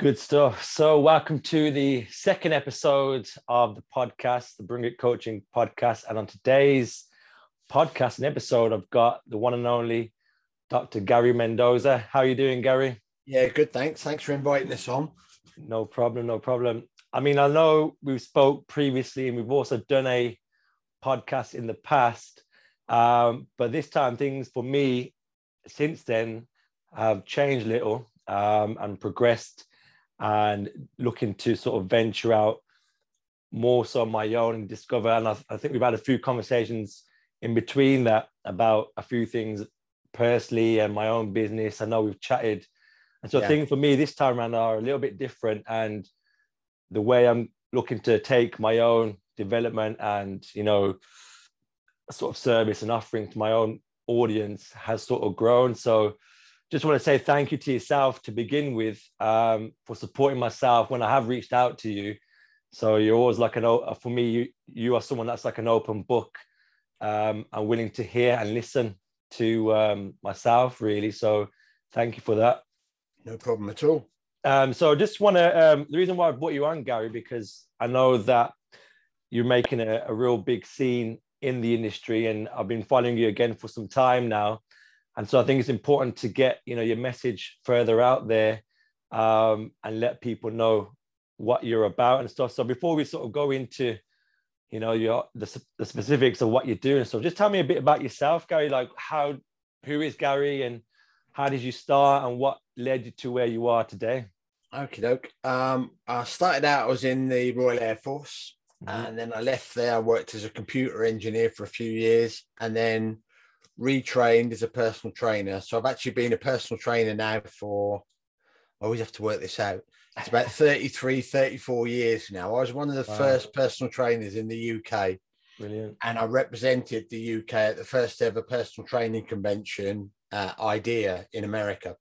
Good stuff. So, welcome to the second episode of the podcast, the Bring Grit Coaching podcast. And on today's podcast and episode, I've got the one and only Dr. Gary Mendoza. How are you doing, Gary? Yeah, good. Thanks. Thanks for inviting us on. No problem. No problem. I mean, I know we've spoke previously, and we've also done a podcast in the past, um, but this time things for me since then have changed a little um, and progressed and looking to sort of venture out more so on my own and discover. And I, I, think we've had a few conversations in between that about a few things personally and my own business. I know we've chatted. And so yeah. things for me this time around are a little bit different. And the way I'm looking to take my own development and, you know, sort of service and offering to my own audience has sort of grown. So just want to say thank you to yourself to begin with um, for supporting myself when I have reached out to you. So you're always like an for me, you you are someone that's like an open book. Um, I'm willing to hear and listen to um, myself really. So thank you for that. No problem at all. Um, so I just want to um, the reason why I brought you on, Gary, because I know that you're making a, a real big scene in the industry, and I've been following you again for some time now and so I think it's important to get you know your message further out there um, and let people know what you're about and stuff. So before we sort of go into you know your the, the specifics of what you're doing, so just tell me a bit about yourself, Gary. Like how who is Gary and how did you start and what led you to where you are today? Okay, doke. Um, I started out. I was in the Royal Air Force, mm-hmm. and then I left there. I worked as a computer engineer for a few years, and then retrained as a personal trainer. So I've actually been a personal trainer now for, I always have to work this out. It's about 33, 34 years now. I was one of the wow. first personal trainers in the UK. Brilliant. And I represented the UK at the first ever personal training convention, uh, IDEA in America.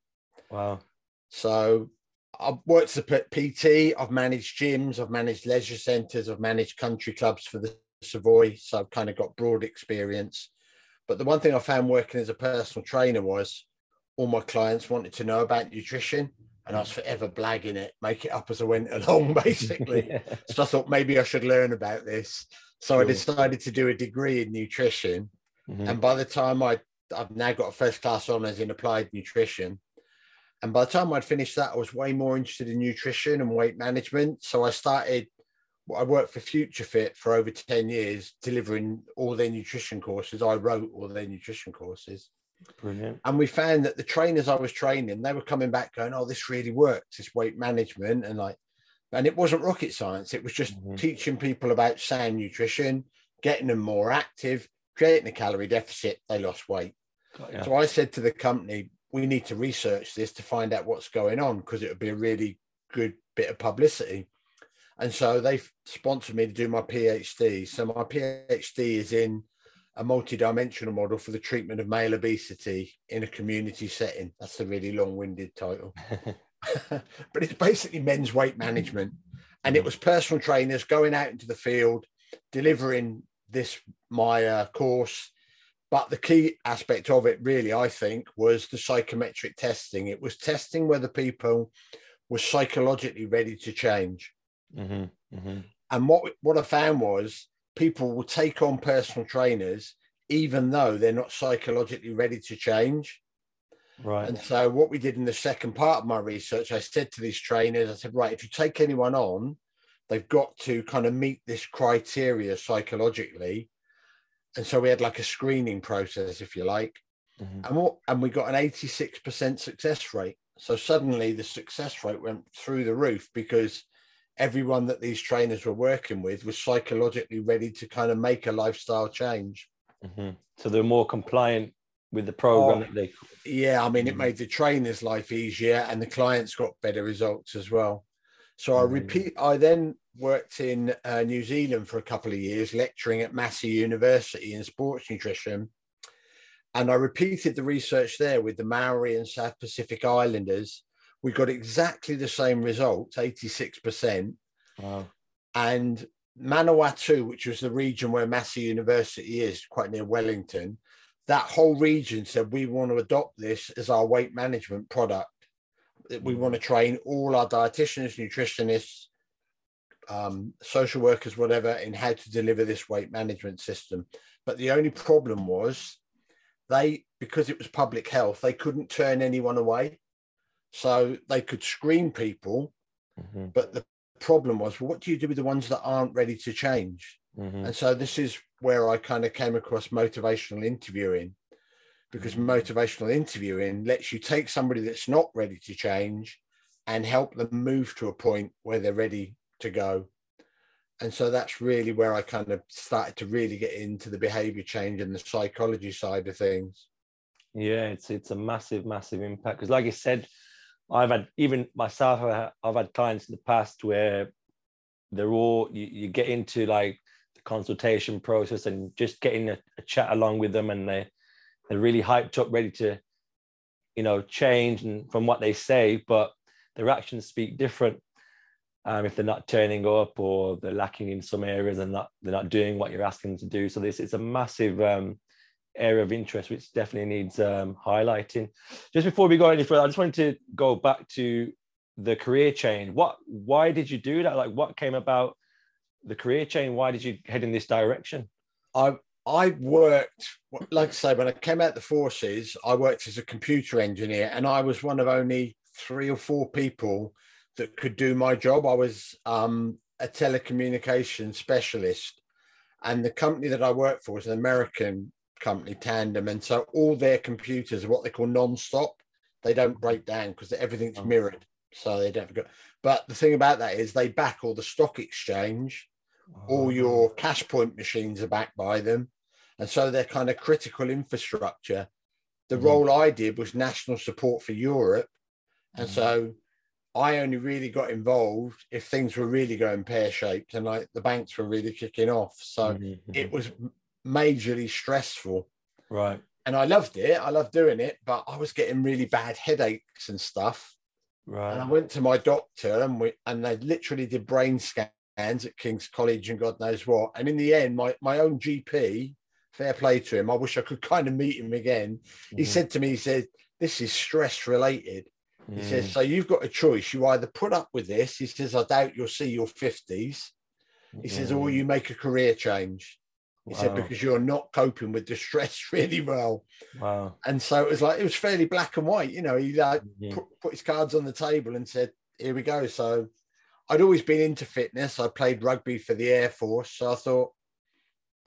Wow. So I've worked as a PT, I've managed gyms, I've managed leisure centres, I've managed country clubs for the Savoy. So I've kind of got broad experience. But the one thing I found working as a personal trainer was all my clients wanted to know about nutrition and I was forever blagging it, make it up as I went along, basically. yeah. So I thought maybe I should learn about this. So sure. I decided to do a degree in nutrition. Mm-hmm. And by the time I, I've now got a first class honours in applied nutrition. And by the time I'd finished that, I was way more interested in nutrition and weight management. So I started I worked for Future Fit for over 10 years, delivering all their nutrition courses. I wrote all their nutrition courses. Brilliant. And we found that the trainers I was training, they were coming back going, Oh, this really works, this weight management. And like, and it wasn't rocket science. It was just mm-hmm. teaching people about sound nutrition, getting them more active, creating a calorie deficit. They lost weight. So I said to the company, we need to research this to find out what's going on because it would be a really good bit of publicity. And so they sponsored me to do my PhD. So my PhD is in a multi-dimensional model for the treatment of male obesity in a community setting. That's a really long-winded title. but it's basically men's weight management. And it was personal trainers going out into the field, delivering this my uh, course. But the key aspect of it, really, I think, was the psychometric testing. It was testing whether people were psychologically ready to change. Mm-hmm, mm-hmm. And what what I found was people will take on personal trainers even though they're not psychologically ready to change. Right. And so what we did in the second part of my research, I said to these trainers, I said, right, if you take anyone on, they've got to kind of meet this criteria psychologically. And so we had like a screening process, if you like. Mm-hmm. And what and we got an 86% success rate. So suddenly the success rate went through the roof because everyone that these trainers were working with was psychologically ready to kind of make a lifestyle change. Mm-hmm. So they're more compliant with the program oh, that they. Yeah, I mean, mm-hmm. it made the trainer's life easier, and the clients got better results as well. So mm-hmm. I repeat. I then worked in uh, New Zealand for a couple of years, lecturing at Massey University in sports nutrition. And I repeated the research there with the Maori and South Pacific Islanders we got exactly the same results 86%. Wow. And Manawatu, which was the region where Massey University is, quite near Wellington, that whole region said we want to adopt this as our weight management product. we want to train all our dietitians, nutritionists, um, social workers, whatever, in how to deliver this weight management system. But the only problem was they, because it was public health, they couldn't turn anyone away. So they could screen people, mm-hmm. but the problem was, well, what do you do with the ones that aren't ready to change? Mm-hmm. And so this is where I kind of came across motivational interviewing because mm-hmm. motivational interviewing lets you take somebody that's not ready to change and help them move to a point where they're ready to go. And so that's really where I kind of started to really get into the behavior change and the psychology side of things. Yeah, it's it's a massive, massive impact. Because like I said, I've had even myself, I've had clients in the past where they're all you, you get into like the consultation process and just getting a, a chat along with them and they they're really hyped up, ready to, you know, change and from what they say, but their actions speak different. Um, if they're not turning up or they're lacking in some areas and not they're not doing what you're asking them to do. So this is a massive um, area of interest which definitely needs um, highlighting. Just before we go any further, I just wanted to go back to the career change. What why did you do that? Like what came about the career change? Why did you head in this direction? I I worked, like I say, when I came out the forces, I worked as a computer engineer, and I was one of only three or four people that could do my job. I was um, a telecommunications specialist, and the company that I worked for was an American company, Tandem, and so all their computers are what they call non-stop. They don't break down because everything's oh. mirrored, so they don't go. But the thing about that is they back all the stock exchange, all your oh. cash point machines are backed by them and so they're kind of critical infrastructure. The mm role I did was national support for Europe, and mm so I only really got involved if things were really going pear shaped and like the banks were really kicking off. So mm-hmm. it was majorly stressful. Right. And I loved it. I loved doing it, but I was getting really bad headaches and stuff. Right. And I went to my doctor and we and they literally did brain scans at King's College and God knows what. And in the end, my, my own GP fair play to him. I wish I could kind of meet him again. Mm. He said to me, he said, This is stress related. Mm. He says, mm. So you've got a choice. You either put up with this, he says, I doubt you'll see your 50s. He mm. says, or you make a career change. He wow. said, because you're not coping with the stress really well. Wow. And so it was like, it was fairly black and white. You know, he like mm-hmm. put, put his cards on the table and said, Here we go. So I'd always been into fitness. I played rugby for the Air Force. So I thought,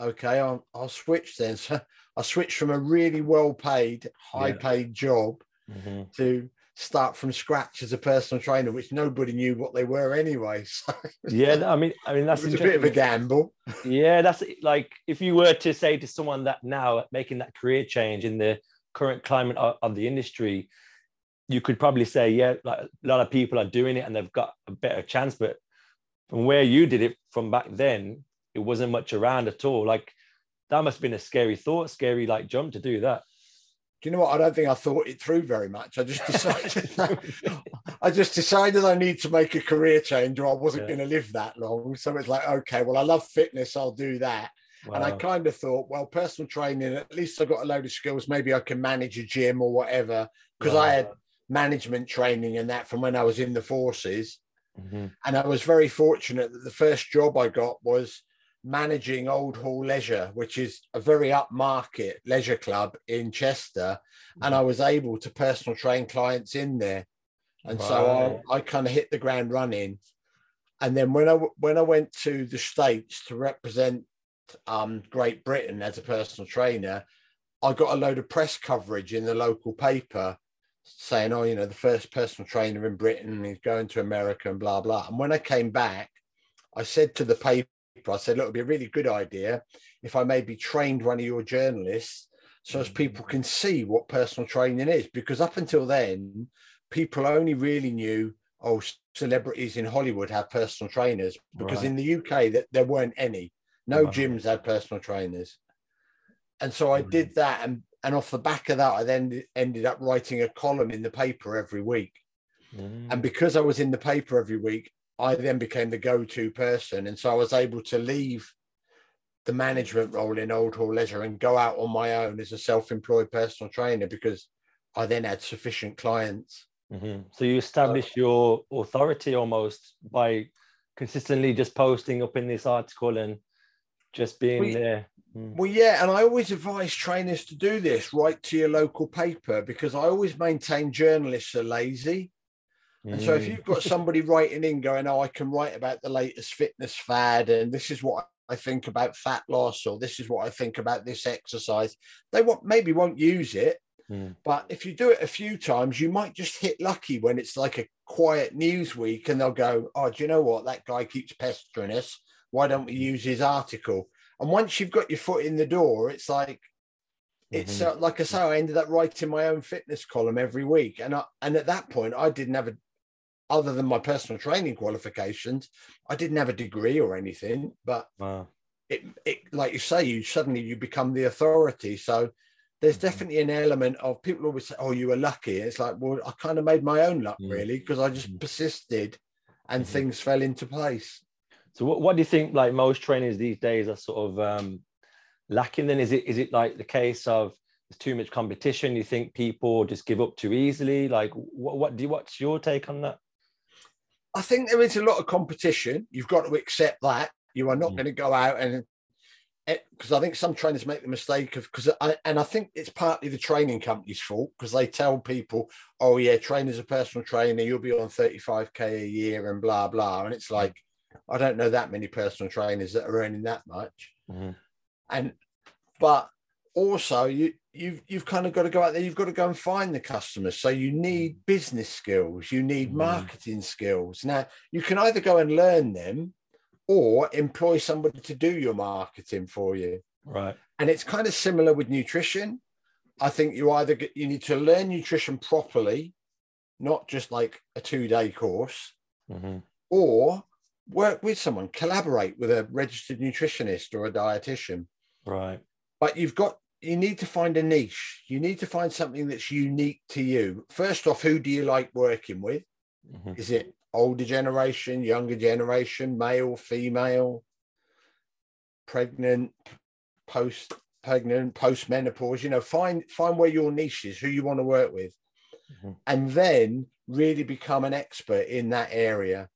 okay, I'll, I'll switch then. So I switched from a really well paid, high paid job mm-hmm. to start from scratch as a personal trainer, which nobody knew what they were anyway. So yeah, I mean, I mean that's a bit of a gamble. Yeah, that's like if you were to say to someone that now making that career change in the current climate of, of the industry, you could probably say, yeah, like a lot of people are doing it and they've got a better chance. But from where you did it from back then, it wasn't much around at all. Like that must have been a scary thought, scary like jump to do that. Do you know what? I don't think I thought it through very much. I just decided I just decided I need to make a career change or I wasn't yeah. going to live that long. So it's like, okay, well, I love fitness, I'll do that. Wow. And I kind of thought, well, personal training, at least I got a load of skills. Maybe I can manage a gym or whatever. Because wow. I had management training and that from when I was in the forces. Mm-hmm. And I was very fortunate that the first job I got was managing Old Hall Leisure, which is a very upmarket leisure club in Chester, and I was able to personal train clients in there, and right. so I, I kind of hit the ground running. And then when I when I went to the states to represent um, Great Britain as a personal trainer, I got a load of press coverage in the local paper saying, "Oh, you know, the first personal trainer in Britain is going to America and blah blah." And when I came back, I said to the paper I said, look, it'd be a really good idea if I maybe trained one of your journalists so as people can see what personal training is. Because up until then, people only really knew, oh, celebrities in Hollywood have personal trainers. Because right. in the UK, that there weren't any. No right. gyms had personal trainers. And so I did that. And, and off the back of that, I then ended up writing a column in the paper every week. Mm. And because I was in the paper every week, I then became the go-to person, and so I was able to leave the management role in Old Hall Leisure and go out on my own as a self-employed personal trainer because I then had sufficient clients. Mm-hmm. So you establish your authority almost by consistently just posting up in this article and just being well, there. Mm. Well, yeah, and I always advise trainers to do this. Write to your local paper because I always maintain journalists are lazy. And so if you've got somebody writing in going, "Oh, I can write about the latest fitness fad, and this is what I think about fat loss, or this is what I think about this exercise," they won't, maybe won't use it. Mm. But if you do it a few times, you might just hit lucky when it's like a quiet news week, and they'll go, "Oh, do you know what? That guy keeps pestering us. Why don't we use his article?" And once you've got your foot in the door, it's like it's mm-hmm. uh, like I say, I ended up writing my own fitness column every week, and I, and at that point, I didn't have a other than my personal training qualifications, I didn't have a degree or anything. But wow. it, it like you say, you suddenly you become the authority. So there's mm-hmm. definitely an element of people always say, "Oh, you were lucky." It's like, well, I kind of made my own luck mm-hmm. really because I just mm-hmm. persisted, and mm-hmm. things fell into place. So what, what do you think like most trainers these days are sort of um, lacking then? Is it is it like the case of there's too much competition? You think people just give up too easily? Like what, what do you what's your take on that? I think there is a lot of competition. You've got to accept that. You are not mm. going to go out and because I think some trainers make the mistake of because I and I think it's partly the training company's fault because they tell people, oh yeah, trainer's a personal trainer, you'll be on 35k a year and blah blah. And it's mm. like, I don't know that many personal trainers that are earning that much. Mm-hmm. And but also you you've you've kind of got to go out there you've got to go and find the customers so you need business skills you need mm-hmm. marketing skills now you can either go and learn them or employ somebody to do your marketing for you right and it's kind of similar with nutrition i think you either get you need to learn nutrition properly not just like a two day course mm-hmm. or work with someone, collaborate with a registered nutritionist or a dietitian. Right. But you've got you need to find a niche. You need to find something that's unique to you. First off, who do you like working with? Mm-hmm. Is it older generation, younger generation, male, female, pregnant, post pregnant, post menopause? You know, find find where your niche is, who you want to work with, mm-hmm. and then really become an expert in that area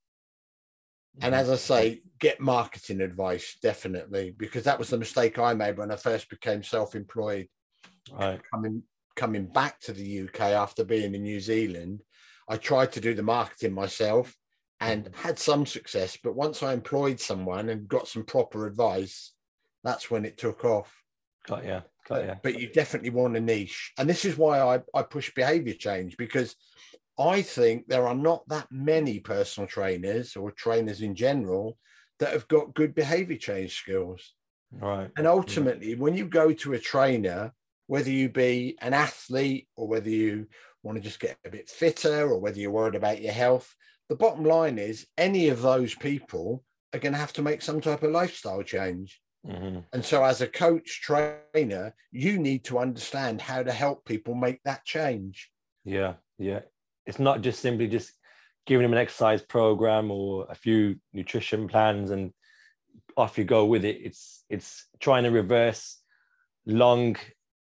and as I say, get marketing advice definitely because that was the mistake I made when I first became self-employed. Right. Coming coming back to the UK after being in New Zealand, I tried to do the marketing myself and mm-hmm. had some success. But once I employed someone and got some proper advice, that's when it took off. Got yeah. Got yeah. But you definitely want a niche. And this is why I, I push behavior change because I think there are not that many personal trainers or trainers in general that have got good behavior change skills. Right. And ultimately, yeah. when you go to a trainer, whether you be an athlete or whether you want to just get a bit fitter or whether you're worried about your health, the bottom line is any of those people are going to have to make some type of lifestyle change. Mm-hmm. And so, as a coach trainer, you need to understand how to help people make that change. Yeah, yeah it's not just simply just giving them an exercise program or a few nutrition plans and off you go with it it's it's trying to reverse long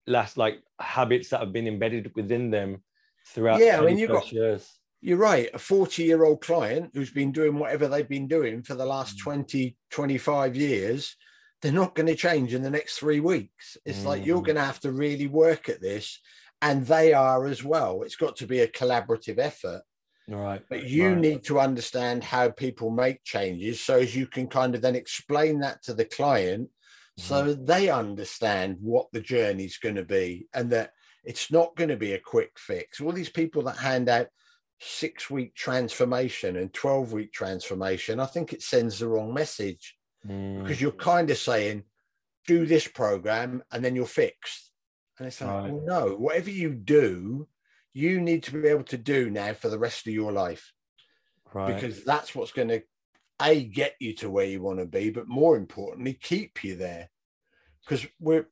last like habits that have been embedded within them throughout yeah i mean you've got years you're right a 40 year old client who's been doing whatever they've been doing for the last mm. 20 25 years they're not going to change in the next three weeks it's mm. like you're mm. going to have to really work at this and they are as well. It's got to be a collaborative effort. Right. But you right. need to understand how people make changes so as you can kind of then explain that to the client mm-hmm. so they understand what the journey is going to be and that it's not going to be a quick fix. All these people that hand out six week transformation and 12 week transformation, I think it sends the wrong message mm. because you're kind of saying, do this program and then you're fixed and it's like, right. well, no, whatever you do, you need to be able to do now for the rest of your life. Right. Because that's what's going to, A, get you to where you want to be, but more importantly, keep you there. Because we're,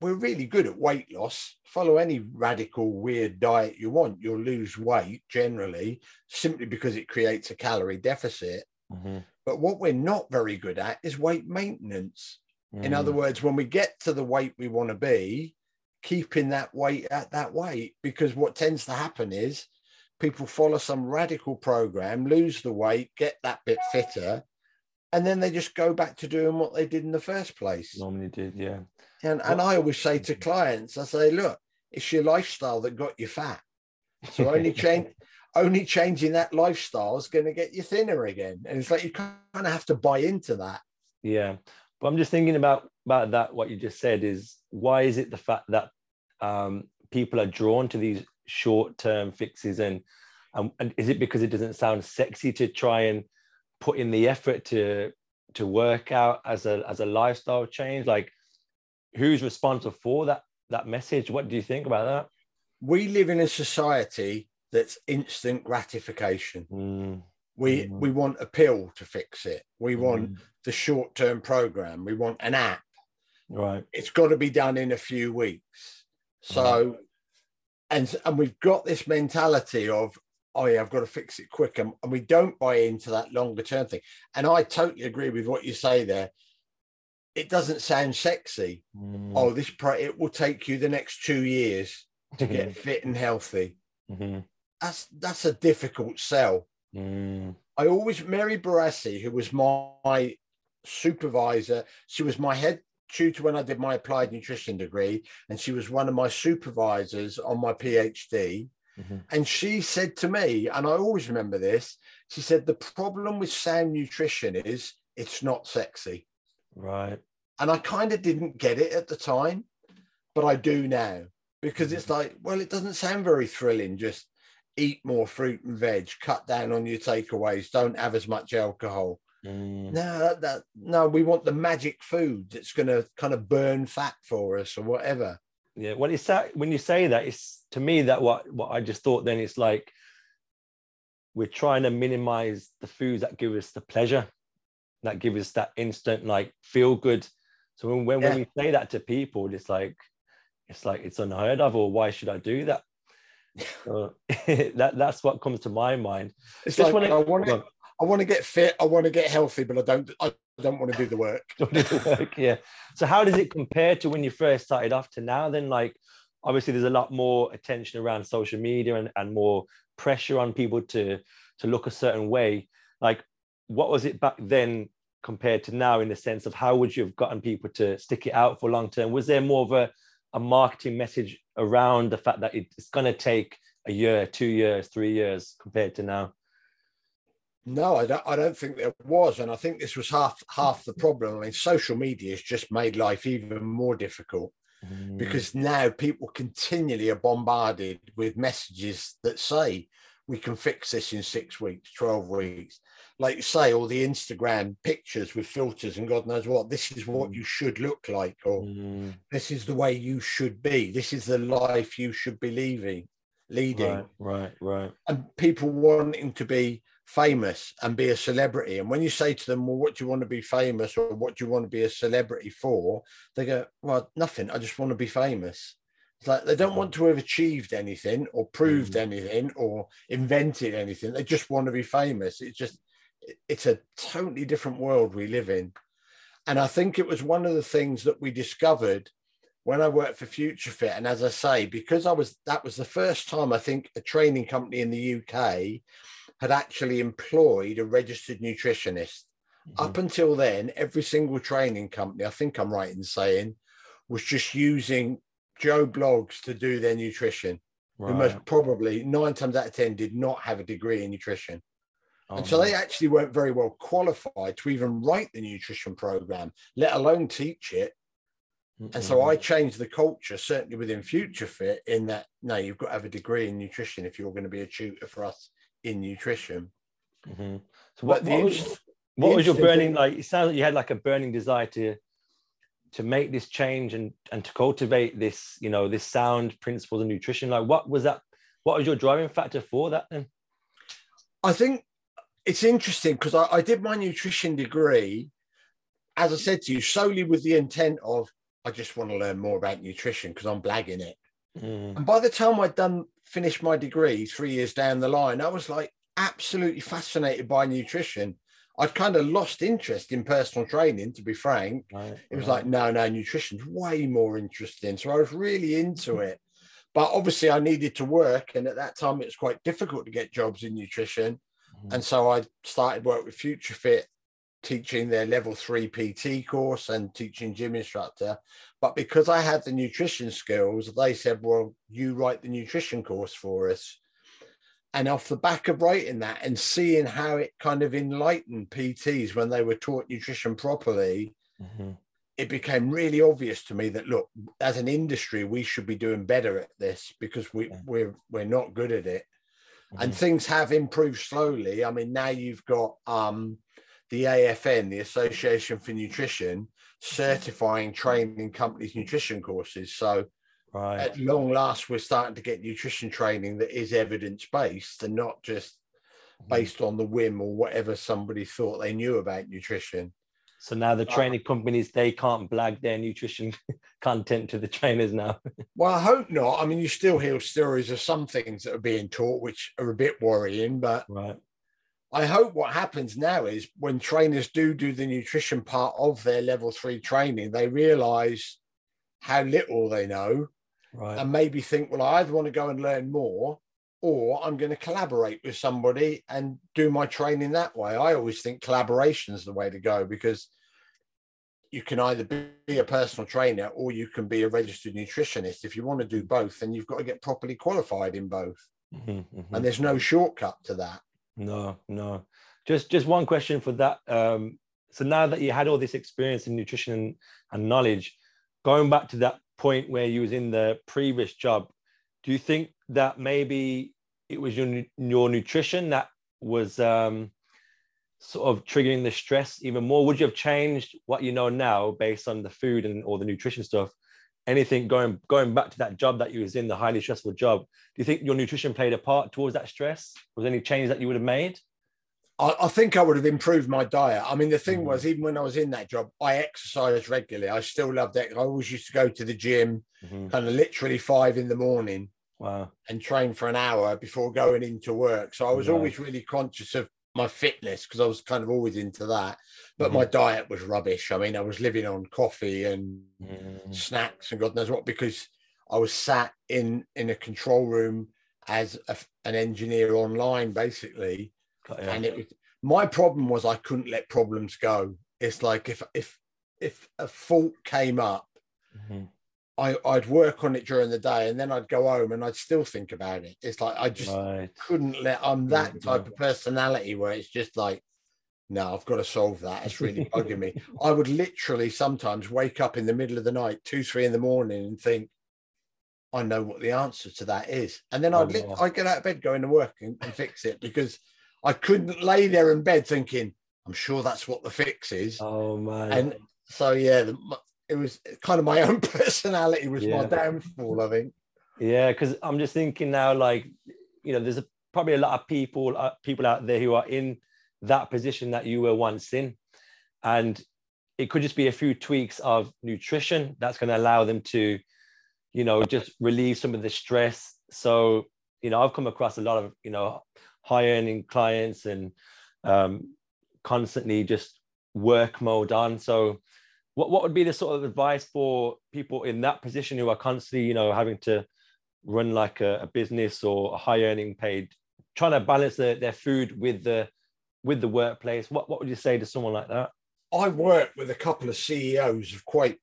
we're really good at weight loss. Follow any radical, weird diet you want, you'll lose weight generally simply because it creates a calorie deficit. Mm-hmm. But what we're not very good at is weight maintenance. Mm. In other words, when we get to the weight we want to be, keeping that weight at that weight because what tends to happen is people follow some radical program, lose the weight, get that bit fitter, and then they just go back to doing what they did in the first place. Normally did, yeah. And and I always say to mm-hmm. clients, I say, look, it's your lifestyle that got you fat. So only change only changing that lifestyle is going to get you thinner again. And it's like you kind of have to buy into that. Yeah. But I'm just thinking about about that. What you just said is why is it the fact that um, people are drawn to these short term fixes and, and and is it because it doesn't sound sexy to try and put in the effort to to work out as a as a lifestyle change? Like, who's responsible for that that message? What do you think about that? We live in a society that's instant gratification. Mm. We Mm. we want a pill to fix it. We want Mm. the short term program. We want an app. Right. It's got to be done in a few weeks. So, and and we've got this mentality of oh yeah, I've got to fix it quick, and, and we don't buy into that longer term thing. And I totally agree with what you say there. It doesn't sound sexy. Mm. Oh, this pro- it will take you the next two years to get fit and healthy. Mhm. That's that's a difficult sell. Mm. I always Mary Barassi, who was my supervisor, she was my head tutor when I did my applied nutrition degree, and she was one of my supervisors on my PhD. Mhm. And she said to me, and I always remember this, she said, the problem with sound nutrition is it's not sexy. Right. And I kind of didn't get it at the time, but I do now because it's like, well, it doesn't sound very thrilling. Just eat more fruit and veg, cut down on your takeaways, don't have as much alcohol. Mm. No, that, that, no, we want the magic food that's going to kind of burn fat for us or whatever. Yeah. Well, it's that when you say that, it's to me that what what I just thought. Then it's like we're trying to minimize the foods that give us the pleasure, that give us that instant like feel good. So when when, Yeah. when we say that to people, it's like it's like it's unheard of, or why should I do that? So that that's what comes to my mind. It's Just like wanna- I want to, I want to get fit, I want to get healthy, but I don't, I don't want to do the work. Don't do the work, yeah. So how does it compare to when you first started off to now? Then, like, obviously, there's a lot more attention around social media and, and more pressure on people to to look a certain way. Like, what was it back then compared to now in the sense of how would you have gotten people to stick it out for long term? Was there more of a a marketing message around the fact that it's going to take a year, two years, three years compared to now? No, I don't. I don't think there was, and I think this was half half the problem. I mean, social media has just made life even more difficult Mm, because now people continually are bombarded with messages that say we can fix this in six weeks, twelve weeks. Like say, all the Instagram pictures with filters and God knows what. This is what Mm. you should look like, or mm, this is the way you should be. This is the life you should be leaving, leading. right, right, right. and people wanting to be famous and be a celebrity. And when you say to them, Well, what do you want to be famous or what do you want to be a celebrity for? They go, Well, nothing. I just want to be famous. It's like they don't want to have achieved anything or proved Mm. anything or invented anything. They just want to be famous. It's just, it's a totally different world we live in. And I think it was one of the things that we discovered when I worked for Future Fit. And as I say, because I was that was the first time I think a training company in the UK had actually employed a registered nutritionist. Mm-hmm. Up until then, every single training company, I think I'm right in saying, was just using Joe Bloggs to do their nutrition. Who most probably nine times out of ten did not have a degree in nutrition. Oh, And so oh, they actually weren't very well qualified to even write the nutrition program, let alone teach it. And so I changed the culture, certainly within Future Fit, in that no, you've got to have a degree in nutrition if you're going to be a tutor for us in nutrition. Mhm. So what, what, was, what was your burning thing- like? It sounds like you had like a burning desire to to make this change and and to cultivate this, you know, this sound principles of nutrition. Like, what was that? What was your driving factor for that then? I think it's interesting because I, I did my nutrition degree, as I said to you, solely with the intent of I just want to learn more about nutrition because I'm blagging it. Mm, And by the time I'd done finished my degree three years down the line, I was like absolutely fascinated by nutrition. I'd kind of lost interest in personal training, to be frank. right, It was right. like, no, no, nutrition's way more interesting. So I was really into it. but obviously I needed to work, and at that time it was quite difficult to get jobs in nutrition, mm-hmm. and so I started work with Future Fit, teaching their level three PT course and teaching gym instructor. But because I had the nutrition skills, they said, "Well, you write the nutrition course for us." And off the back of writing that and seeing how it kind of enlightened PTs when they were taught nutrition properly, mm-hmm it became really obvious to me that look, as an industry, we should be doing better at this because we we're we're not good at it. Mm-hmm. And things have improved slowly. I mean, now you've got um, the AFN, the Association for Nutrition, certifying training companies' nutrition courses. So right. at long last, we're starting to get nutrition training that is evidence based and not just mm-hmm. based on the whim or whatever somebody thought they knew about nutrition. So now the uh, training companies they can't blag their nutrition content to the trainers now. well, I hope not. I mean, you still hear stories of some things that are being taught which are a bit worrying, but right. I hope what happens now is when trainers do do the nutrition part of their level three training, they realize how little they know right. and maybe think, well, I either want to go and learn more or I'm going to collaborate with somebody and do my training that way. I always think collaboration is the way to go because you can either be a personal trainer or you can be a registered nutritionist. If you want to do both, then you've got to get properly qualified in both. Mm-hmm, mm-hmm. And there's no shortcut to that. No, no. Just just one question for that. Um, so now that you had all this experience in nutrition and, knowledge, going back to that point where you was in the previous job, do you think that maybe it was your your nutrition that was um, sort of triggering the stress even more? Would you have changed what you know now based on the food and all the nutrition stuff? Anything going going back to that job that you was in, the highly stressful job? Do you think your nutrition played a part towards that stress? Was there any change that you would have made? I, I think I would have improved my diet. I mean, the thing mm. was, even when I was in that job, I exercised regularly. I still loved it. I always used to go to the gym, mm-hmm. kind of literally five in the morning. Wow. And train for an hour before going into work. So I was wow. always really conscious of my fitness because I was kind of always into that. But mm-hmm. my diet was rubbish. I mean, I was living on coffee and mm-hmm. snacks and God knows what because I was sat in in a control room as a, an engineer online, basically. Yeah. And it was my problem was I couldn't let problems go. It's like if if if a fault came up, mm-hmm. I, would work on it during the day and then I'd go home and I'd still think about it. It's like I just right. couldn't let I'm that type of personality where it's just like, no, I've got to solve that. It's really bugging me. I would literally sometimes wake up in the middle of the night, two, three in the morning, and think, I know what the answer to that is. And then I'd, oh, I'd get out of bed, go into work and, and fix it because I couldn't lay there in bed thinking, I'm sure that's what the fix is. Oh man. And so yeah, the, it was kind of my own personality was yeah. my downfall, I think. Yeah, because I'm just thinking now, like, you know, there's a, probably a lot of people, uh, people out there who are in that position that you were once in, and it could just be a few tweaks of nutrition that's going to allow them to, you know, just relieve some of the stress. So, you know, I've come across a lot of, you know, high earning clients and um, constantly just work mode on. So what, what would be the sort of advice for people in that position who are constantly, you know, having to run like a, a business or a high earning paid, trying to balance the, their food with the with the workplace? What what would you say to someone like that? I work with a couple of CEOs of quite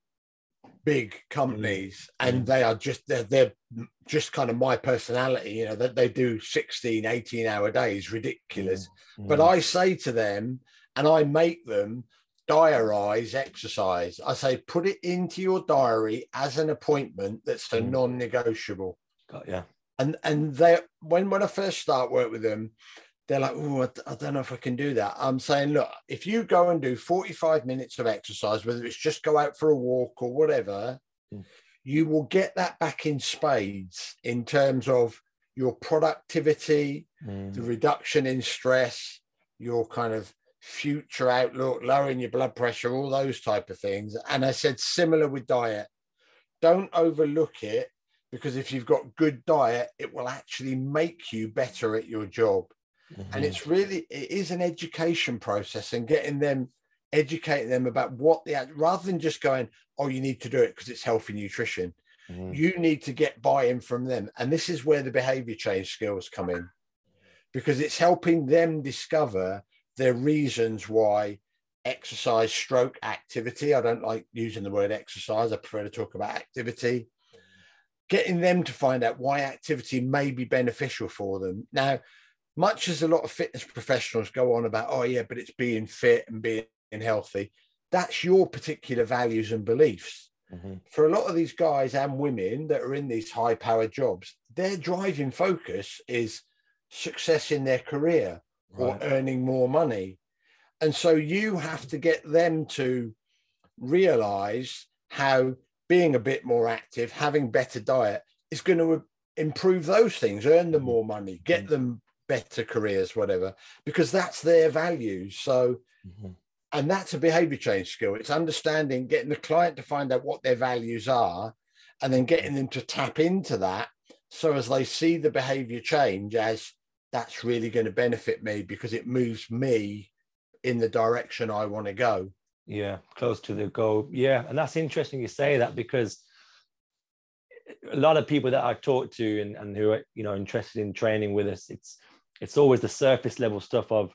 big companies mm. and they are just they're, they're just kind of my personality you know that they do 16 18 hour days ridiculous mm. but i say to them and i make them diarize exercise. I say put it into your diary as an appointment that's a mm. non-negotiable. Got yeah. And and they when when I first start work with them, they're like, oh, I, I, don't know if I can do that. I'm saying, look, if you go and do 45 minutes of exercise, whether it's just go out for a walk or whatever, mm. you will get that back in spades in terms of your productivity, mm. the reduction in stress, your kind of future outlook, lowering your blood pressure, all those type of things. And I said similar with diet. Don't overlook it because if you've got good diet, it will actually make you better at your job. Mm-hmm. And it's really it is an education process and getting them educating them about what the rather than just going, oh, you need to do it because it's healthy nutrition. Mm-hmm. You need to get buy in from them. And this is where the behavior change skills come in because it's helping them discover their reasons why exercise stroke activity. I don't like using the word exercise, I prefer to talk about activity. Getting them to find out why activity may be beneficial for them. Now, much as a lot of fitness professionals go on about, oh, yeah, but it's being fit and being healthy, that's your particular values and beliefs. Mm-hmm. For a lot of these guys and women that are in these high powered jobs, their driving focus is success in their career right. or earning more money. And so you have to get them to realize how being a bit more active, having better diet is going to improve those things, earn them mm-hmm. more money, get mm-hmm. them better careers, whatever, because that's their values. So, mm-hmm. and that's a behavior change skill. It's understanding, getting the client to find out what their values are, and then getting them to tap into that. So as they see the behavior change as that's really going to benefit me because it moves me in the direction I want to go. Yeah, close to the goal. Yeah, and that's interesting you say that because a lot of people that I talk to and, and who are you know interested in training with us, it's it's always the surface level stuff of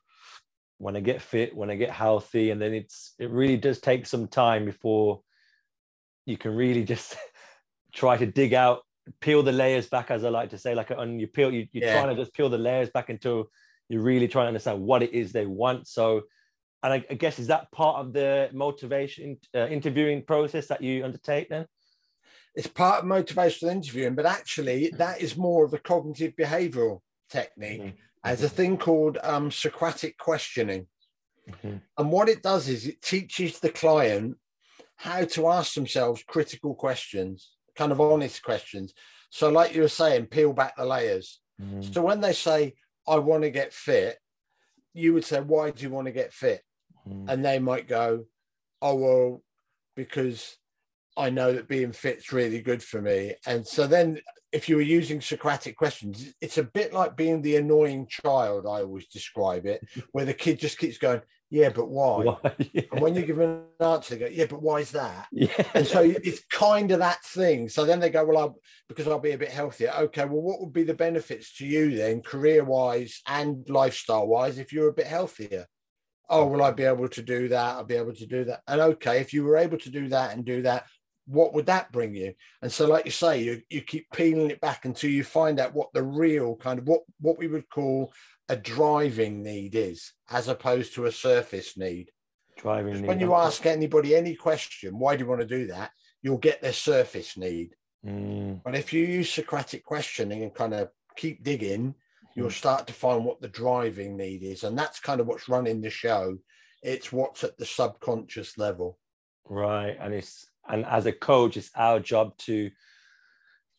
when I get fit, when I get healthy, and then it's it really does take some time before you can really just try to dig out, peel the layers back, as I like to say, like on you peel, you, you're yeah. trying to just peel the layers back until you're really trying to understand what it is they want. So, and I, I guess is that part of the motivation uh, interviewing process that you undertake then? It's part of motivational interviewing, but actually that is more of a cognitive behavioral technique. Mm-hmm as a thing called um, Socratic questioning. Mm-hmm. And what it does is it teaches the client how to ask themselves critical questions, kind of honest questions. So, like you were saying, peel back the layers. Mm-hmm. So, when they say, I want to get fit, you would say, Why do you want to get fit? Mm-hmm. And they might go, Oh, well, because I know that being fit's really good for me. And so then if you were using Socratic questions, it's a bit like being the annoying child, I always describe it, where the kid just keeps going, Yeah, but why? why? Yeah. And when you give them an answer, they go, Yeah, but why is that? Yeah. And so it's kind of that thing. So then they go, Well, I'll, because I'll be a bit healthier. Okay, well, what would be the benefits to you then, career wise and lifestyle wise, if you're a bit healthier? Oh, will I be able to do that? I'll be able to do that. And okay, if you were able to do that and do that, what would that bring you? And so, like you say, you, you keep peeling it back until you find out what the real kind of what, what we would call a driving need is, as opposed to a surface need. Driving need. When you ask anybody any question, why do you want to do that? You'll get their surface need. Mm. But if you use Socratic questioning and kind of keep digging, you'll mm. start to find what the driving need is. And that's kind of what's running the show. It's what's at the subconscious level. Right. And it's and as a coach it's our job to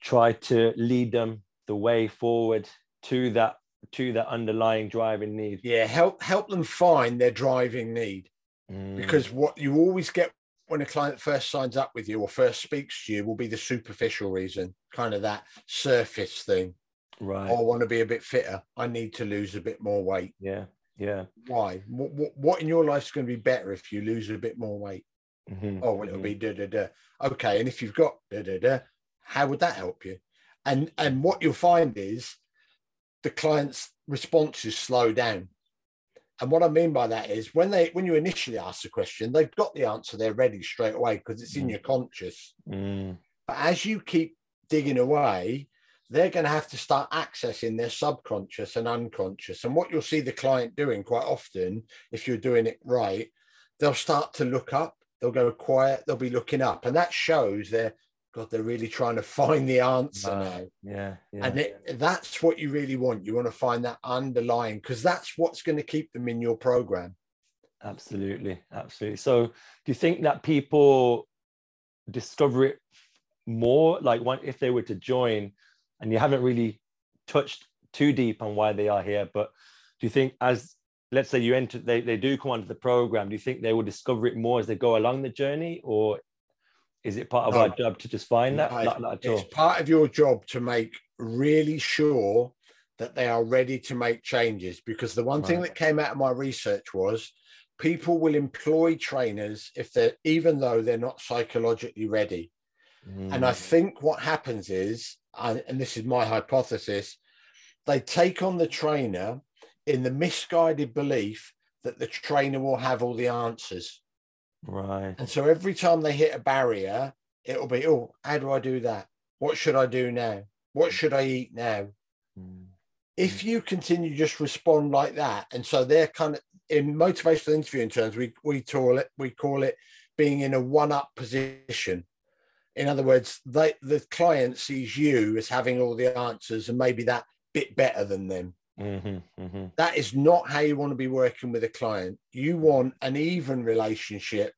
try to lead them the way forward to that to that underlying driving need yeah help help them find their driving need mm. because what you always get when a client first signs up with you or first speaks to you will be the superficial reason kind of that surface thing right oh, i want to be a bit fitter i need to lose a bit more weight yeah yeah why what, what, what in your life is going to be better if you lose a bit more weight Mm-hmm. Oh, well, it'll mm-hmm. be da da da. Okay, and if you've got da da da, how would that help you? And and what you'll find is the client's responses slow down. And what I mean by that is when they when you initially ask the question, they've got the answer there ready straight away because it's in mm. your conscious. Mm. But as you keep digging away, they're going to have to start accessing their subconscious and unconscious. And what you'll see the client doing quite often, if you're doing it right, they'll start to look up they'll go quiet, they'll be looking up, and that shows they're God, they're really trying to find the answer now. Yeah, yeah. And it, that's what you really want. You want to find that underlying because that's what's going to keep them in your program. Absolutely, absolutely. So, do you think that people discover it more, like one if they were to join, and you haven't really touched too deep on why they are here, but do you think as let's say you enter they, they do come onto the program do you think they will discover it more as they go along the journey or is it part of no, our job to just find that no, not, not it's part of your job to make really sure that they are ready to make changes because the one right. thing that came out of my research was people will employ trainers if they're even though they're not psychologically ready Mm. And I think what happens is, and this is my hypothesis, they take on the trainer in the misguided belief that the trainer will have all the answers. Right. And so every time they hit a barrier, it'll be, oh, how do I do that? What should I do now? What should I eat now? Mm. If you continue just respond like that, and so they're kind of in motivational interviewing terms, we we call it we call it being in a one-up position. In other words, they, the client sees you as having all the answers and maybe that bit better than them. Mm-hmm, mm-hmm. That is not how you want to be working with a client. You want an even relationship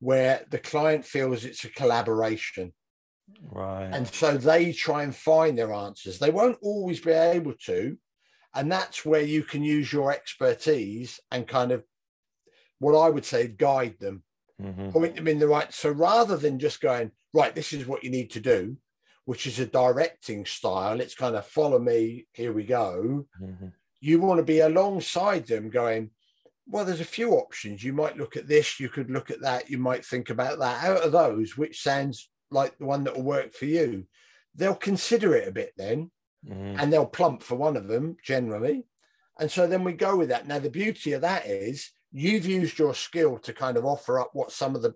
where the client feels it's a collaboration. Right. And so they try and find their answers. They won't always be able to. And that's where you can use your expertise and kind of what I would say guide them, mm-hmm. point them in the right. So rather than just going, right, this is what you need to do, which is a directing style, it's kind of follow me, here we go. Mm-hmm. You want to be alongside them going, well, there's a few options. You might look at this, you could look at that, you might think about that. Out of those, which sounds like the one that will work for you, they'll consider it a bit then mm. and they'll plump for one of them generally. And so then we go with that. Now, the beauty of that is you've used your skill to kind of offer up what some of the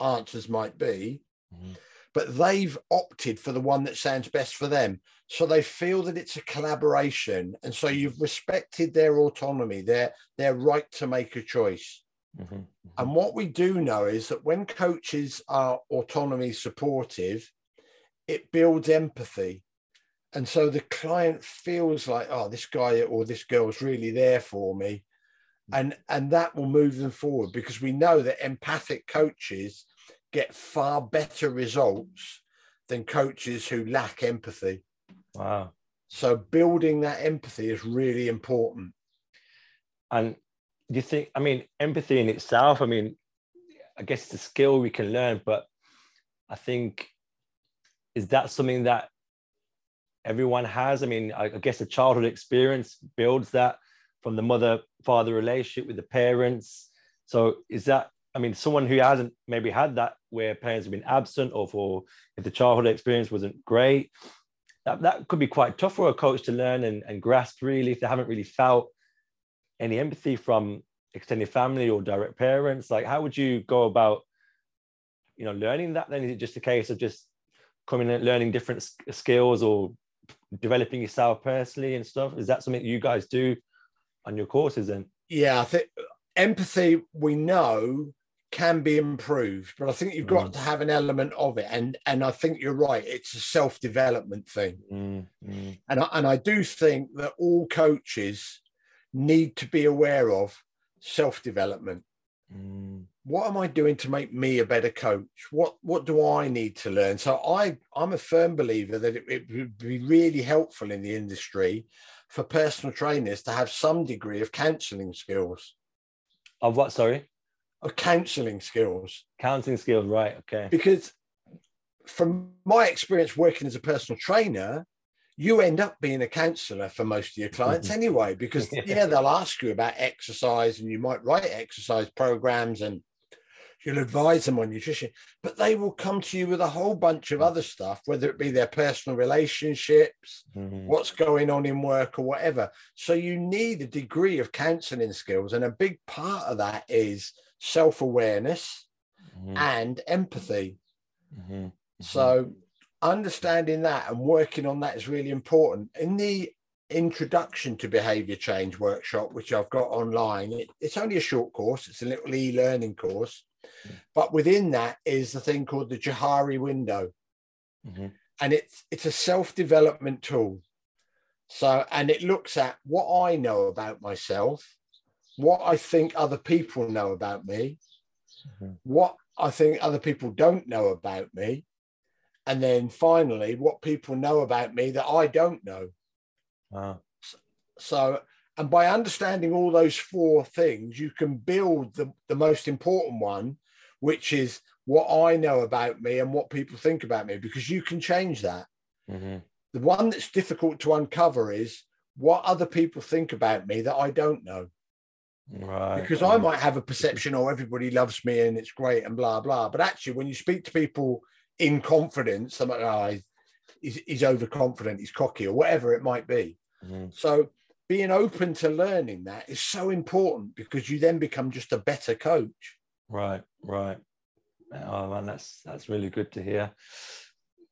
answers might be, mm. But they've opted for the one that sounds best for them. So they feel that it's a collaboration. And so you've respected their autonomy, their, their right to make a choice. Mm-hmm, mm-hmm. And what we do know is that when coaches are autonomy supportive, it builds empathy. And so the client feels like, oh, this guy or this girl's really there for me. And, and that will move them forward because we know that empathic coaches get far better results than coaches who lack empathy. Wow. So building that empathy is really important. And do you think i mean empathy in itself i mean i guess it's a skill we can learn but i think is that something that everyone has i mean i, guess a childhood experience builds that from the mother father relationship with the parents so is that i mean someone who hasn't maybe had that where parents have been absent or for if the childhood experience wasn't great that, that could be quite tough for a coach to learn and, and grasp really if they haven't really felt any empathy from extended family or direct parents. Like how would you go about you know learning that then? Is it just a case of just coming and learning different skills or developing yourself personally and stuff? Is that something you guys do on your courses then? Yeah i think empathy we know can be improved but i think you've got mm. to have an element of it and and i think you're right it's a self-development thing mm, mm. and I, and i do think that all coaches need to be aware of self development. Mm. What am I doing to make me a better coach? What what do I need to learn? So I I'm a firm believer that it, it would be really helpful in the industry for personal trainers to have some degree of counselling skills. Of what? Sorry. Of counselling skills. Counselling skills, right? Okay. Because from my experience working as a personal trainer, you end up being a counselor for most of your clients mm-hmm. anyway, because yeah, they'll ask you about exercise and you might write exercise programs and you'll advise them on nutrition, but they will come to you with a whole bunch of other stuff, whether it be their personal relationships, mm-hmm. what's going on in work or whatever. So you need a degree of counseling skills. And a big part of that is self awareness mm-hmm. and empathy. Mm-hmm. So understanding that and working on that is really important. In the introduction to behavior change workshop, which I've got online, it, it's only a short course, it's a little e learning course. Mm-hmm. But within that is the thing called the Johari window. Mm-hmm. And it's it's a self-development tool. So and it looks at what I know about myself, what I think other people know about me, mm-hmm. what I think other people don't know about me, and then finally what people know about me that I don't know. Wow. So, and by understanding all those four things, you can build the, the most important one, which is what I know about me and what people think about me, because you can change that. Mm-hmm. The one that's difficult to uncover is what other people think about me that I don't know. Right. Because I might have a perception, oh, everybody loves me and it's great and blah, blah. But actually, when you speak to people in confidence. I'm like, oh, he's, he's overconfident, he's cocky, or whatever it might be. Mm-hmm. So being open to learning that is so important because you then become just a better coach. Right, right. Oh man, that's that's really good to hear.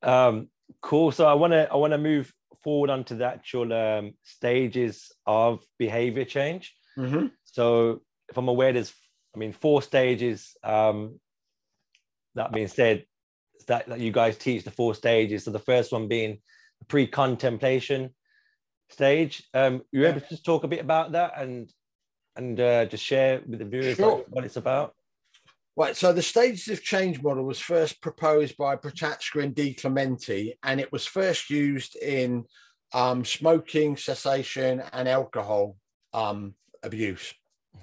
Um, cool. So I want to I want to move forward onto the actual um, stages of behavior change. Mm-hmm. So if I'm aware, there's I mean four stages. Um, that being said, that, that you guys teach the four stages. So the first one being pre-contemplation stage. Um, you able to just talk a bit about that and and uh, just share with the viewers sure. what it's about? Right. So the stages of change model was first proposed by Prochaska and DiClemente, and it was first used in um, smoking cessation and alcohol um, abuse.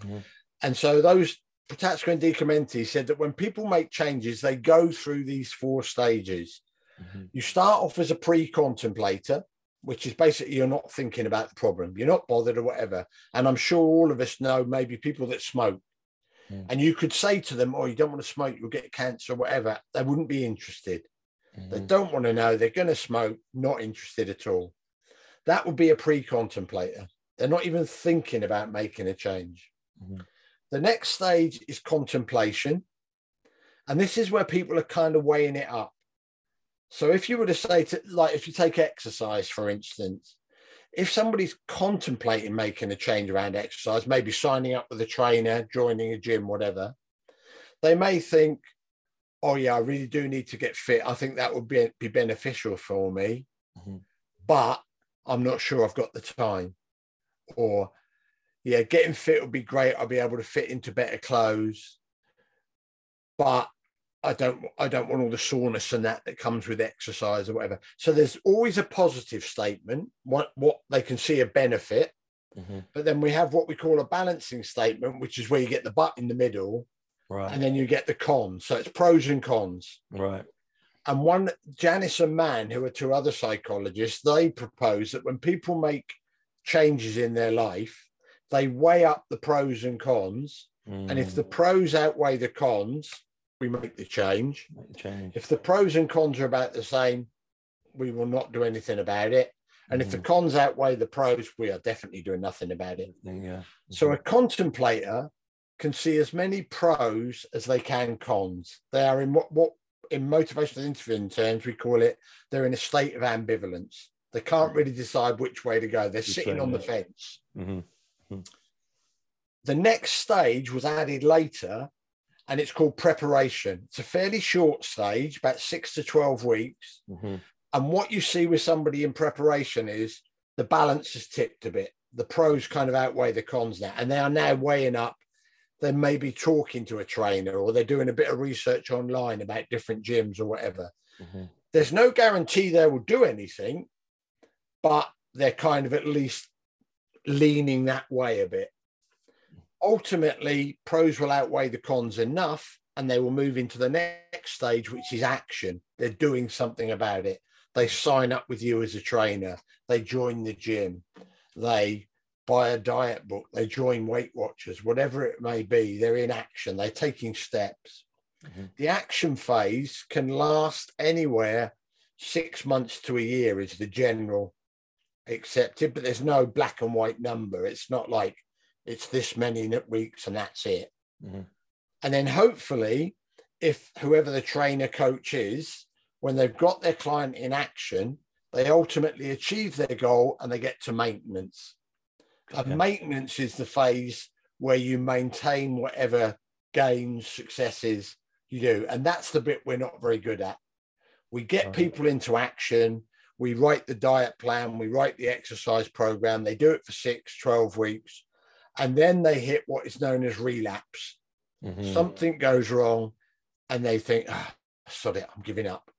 Mm-hmm. And so those Prochaska and DiClemente said that when people make changes, they go through these four stages. Mm-hmm. You start off as a pre-contemplator, which is basically you're not thinking about the problem, you're not bothered or whatever. And I'm sure all of us know maybe people that smoke. Mm. And you could say to them, Oh, you don't want to smoke, you'll get cancer or whatever. They wouldn't be interested. Mm-hmm. They don't want to know. They're going to smoke, not interested at all. That would be a pre contemplator. They're not even thinking about making a change. Mm-hmm. The next stage is contemplation. And this is where people are kind of weighing it up. So if you were to say to like if you take exercise for instance, if somebody's contemplating making a change around exercise, maybe signing up with a trainer, joining a gym, whatever, they may think, oh yeah, I really do need to get fit. I think that would be, be beneficial for me, mm-hmm. but I'm not sure I've got the time. Or yeah, getting fit would be great. I'll be able to fit into better clothes, but I don't I don't want all the soreness and that that comes with exercise or whatever. So there's always a positive statement, what what they can see a benefit. Mm-hmm. But then we have what we call a balancing statement, which is where you get the butt in the middle, right? And then you get the cons. So it's pros and cons, right? And one Janis and Mann, who are two other psychologists, they propose that when people make changes in their life, they weigh up the pros and cons. Mm. And if the mm. pros outweigh the cons, we make the change. Make the change. If the pros and cons are about the same, we will not do anything about it. And mm. if the mm. cons outweigh the pros, we are definitely doing nothing about it. Yeah. So a contemplator can see as many pros as they can cons. They are in what, what in motivational interviewing terms we call it they're in a state of ambivalence. They can't really decide which way to go. They're sitting on the fence. Mm-hmm. Mm-hmm. The next stage was added later and it's called preparation. It's a fairly short stage, about six to 12 weeks. Mm-hmm. And what you see with somebody in preparation is the balance has tipped a bit. The pros kind of outweigh the cons now, and they are now weighing up. They may be talking to a trainer or they're doing a bit of research online about different gyms or whatever. Mm-hmm. There's no guarantee they will do anything, but they're kind of at least leaning that way a bit. Ultimately pros will outweigh the cons enough and they will move into the next stage which is action. They're doing something about it. They sign up with you as a trainer. They join the gym. They buy a diet book. They join weight watchers whatever it may be. They're in action. They're taking steps. Mm-hmm. the action phase can last anywhere six months to a year is the general accepted but there's no black and white number it's not like it's this many weeks and that's it. Mm-hmm. And then hopefully, if whoever the trainer coach is, when they've got their client in action, they ultimately achieve their goal and they get to maintenance. Okay. And maintenance is the phase where you maintain whatever gains, successes you do. And that's the bit we're not very good at. We get people into action, we write the diet plan, we write the exercise program, they do it for six, 12 weeks and then they hit what is known as relapse. Mm-hmm. Something goes wrong, and they think, oh, "Sod it, I'm giving up,"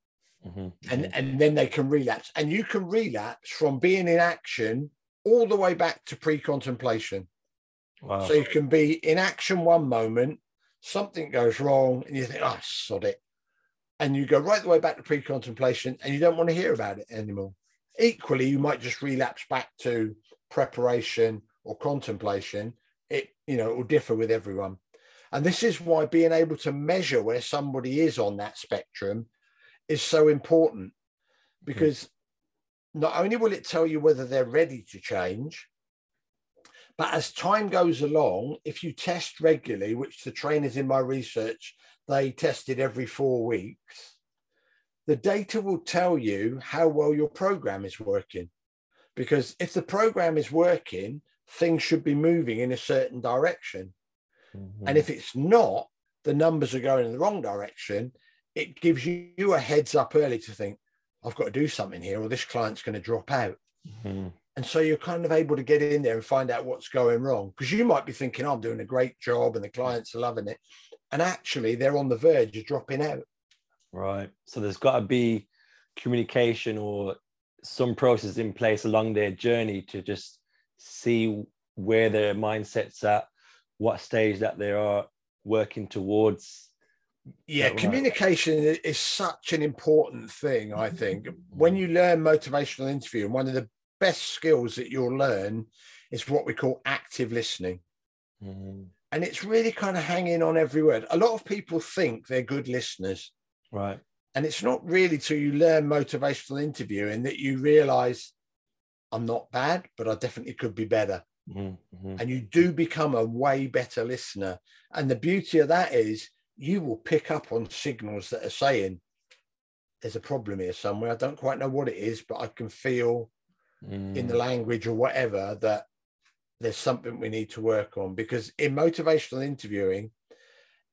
mm-hmm. and mm-hmm. and then they can relapse. And you can relapse from being in action all the way back to pre-contemplation. Wow. So you can be in action one moment, something goes wrong, and you think, "Oh, sod it," and you go right the way back to pre-contemplation, and you don't want to hear about it anymore. Equally, you might just relapse back to preparation or contemplation, it you know it will differ with everyone. And this is why being able to measure where somebody is on that spectrum is so important because not only will it tell you whether they're ready to change, but as time goes along, if you test regularly, which the trainers in my research, they tested every four weeks, the data will tell you how well your program is working. Because if the program is working, things should be moving in a certain direction. Mm-hmm. And if it's not, the numbers are going in the wrong direction. It gives you a heads up early to think, I've got to do something here, or this client's going to drop out. Mm-hmm. And so you're kind of able to get in there and find out what's going wrong because you might be thinking, oh, I'm doing a great job and the clients are loving it. And actually, they're on the verge of dropping out. Right. So there's got to be communication or some process in place along their journey to just see where their mindset's at, what stage that they are working towards. Yeah, communication right? is such an important thing, I think. when you learn motivational interviewing, one of the best skills that you'll learn is what we call active listening. Mm-hmm. And it's really kind of hanging on every word. A lot of people think they're good listeners. Right. And it's not really till you learn motivational interviewing that you realize I'm not bad, but I definitely could be better. Mm-hmm. And you do become a way better listener. And the beauty of that is you will pick up on signals that are saying, there's a problem here somewhere. I don't quite know what it is, but I can feel mm. in the mm. language or whatever that there's something we need to work on. Because in motivational interviewing,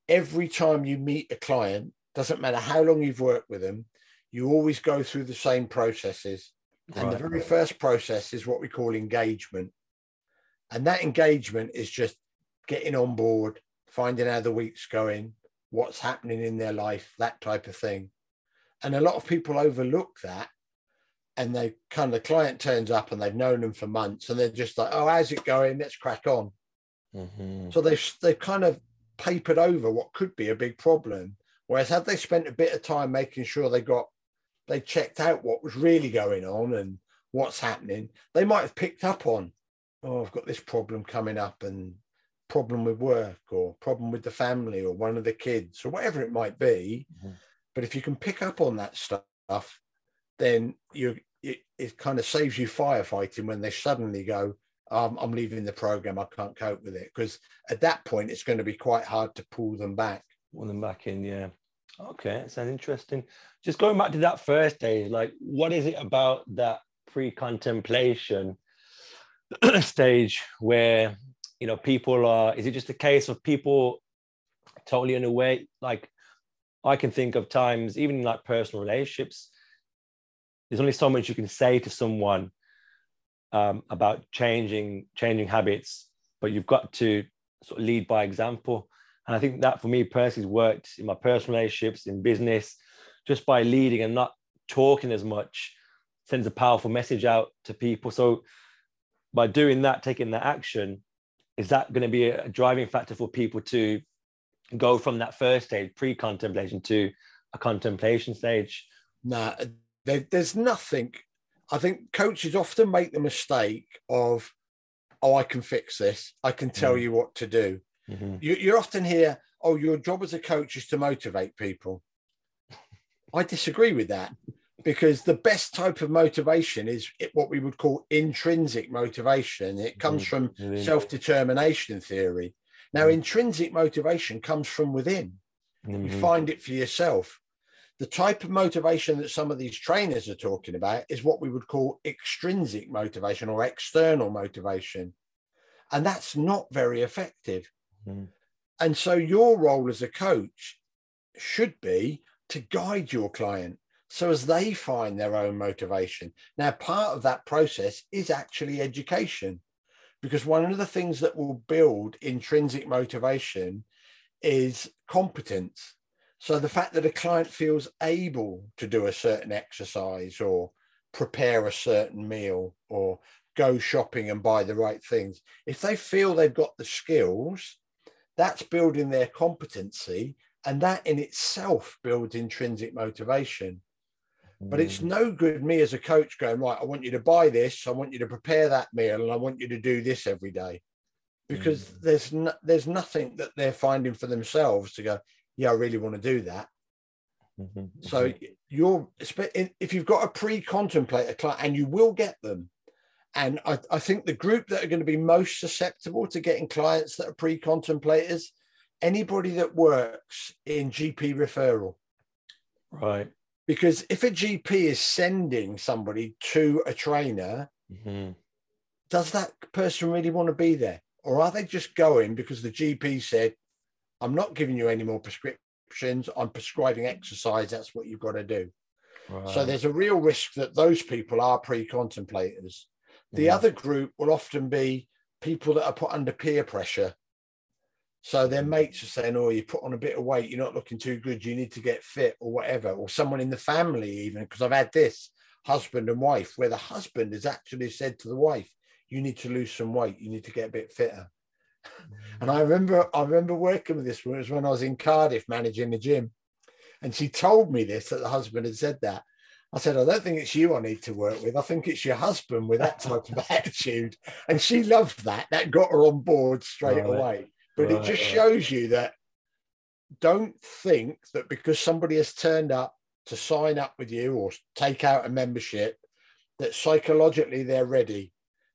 every time you meet a client, doesn't matter how long you've worked with them, you always go through the same processes. And the very first process is what we call engagement. And that engagement is just getting on board, finding how the week's going, what's happening in their life, that type of thing. And a lot of people overlook that. And they kind of the client turns up and they've known them for months and they're just like, oh, how's it going? Let's crack on. Mm-hmm. So they've, they've kind of papered over what could be a big problem Whereas had they spent a bit of time making sure they got they checked out what was really going on and what's happening, they might have picked up on, oh, I've got this problem coming up and problem with work or problem with the family or one of the kids or whatever it might be. Mm-hmm. But if you can pick up on that stuff, then you it, it kind of saves you firefighting when they suddenly go, um, I'm leaving the program. I can't cope with it because at that point it's going to be quite hard to pull them back want them back in. Yeah. Okay, that sounds interesting. Just going back to that first day, like, what is it about that pre-contemplation stage where you know people are? Is it just a case of people totally unaware? Like, I can think of times, even in like personal relationships, there's only so much you can say to someone um, about changing changing habits, but you've got to sort of lead by example. And I think that for me personally has worked in my personal relationships, in business, just by leading and not talking as much sends a powerful message out to people. So by doing that, taking that action, is that going to be a driving factor for people to go from that first stage, pre-contemplation, to a contemplation stage? No, there, there's nothing. I think coaches often make the mistake of, oh, I can fix this. I can tell mm. you what to do. Mm-hmm. You, you often hear, oh, your job as a coach is to motivate people. I disagree with that because the best type of motivation is what we would call intrinsic motivation. It comes mm-hmm. from mm-hmm. self determination theory. Now, mm-hmm. intrinsic motivation comes from within. You mm-hmm. find it for yourself. The type of motivation that some of these trainers are talking about is what we would call extrinsic motivation or external motivation. And that's not very effective. Mm. And so your role as a coach should be to guide your client so as they find their own motivation. Now, part of that process is actually education, because one of the things that will build intrinsic motivation is competence. So the fact that a client feels able to do a certain exercise or prepare a certain meal or go shopping and buy the right things, if they feel they've got the skills that's building their competency and that in itself builds intrinsic motivation but it's mm. no good me as a coach going right i want you to buy this i want you to prepare that meal and i want you to do this every day because mm. there's no, there's nothing that they're finding for themselves to go yeah i really want to do that Mm-hmm. So mm-hmm. you're if you've got a pre-contemplator client, and you will get them. And I, I think the group that are going to be most susceptible to getting clients that are pre-contemplators, anybody that works in GP referral. Right. Because if a GP is sending somebody to a trainer, mm-hmm. does that person really want to be there? Or are they just going because the GP said, I'm not giving you any more prescriptions, I'm prescribing exercise, that's what you've got to do. So there's a real risk that those people are pre contemplators. The mm-hmm. other group will often be people that are put under peer pressure so their mates are saying, "Oh, you put on a bit of weight. You're not looking too good. You need to get fit, or whatever." Or someone in the family, even because I've had this husband and wife, where the husband has actually said to the wife, "You need to lose some weight. You need to get a bit fitter." And I remember, I remember working with this. It was when I was in Cardiff managing the gym, and she told me this that the husband had said that. I said, I don't think it's you I need to work with. I think it's your husband with that type of attitude. And she loved that. That got her on board straight right. away. But right, it just right. shows you that don't think that because somebody has turned up to sign up with you or take out a membership, that psychologically they're ready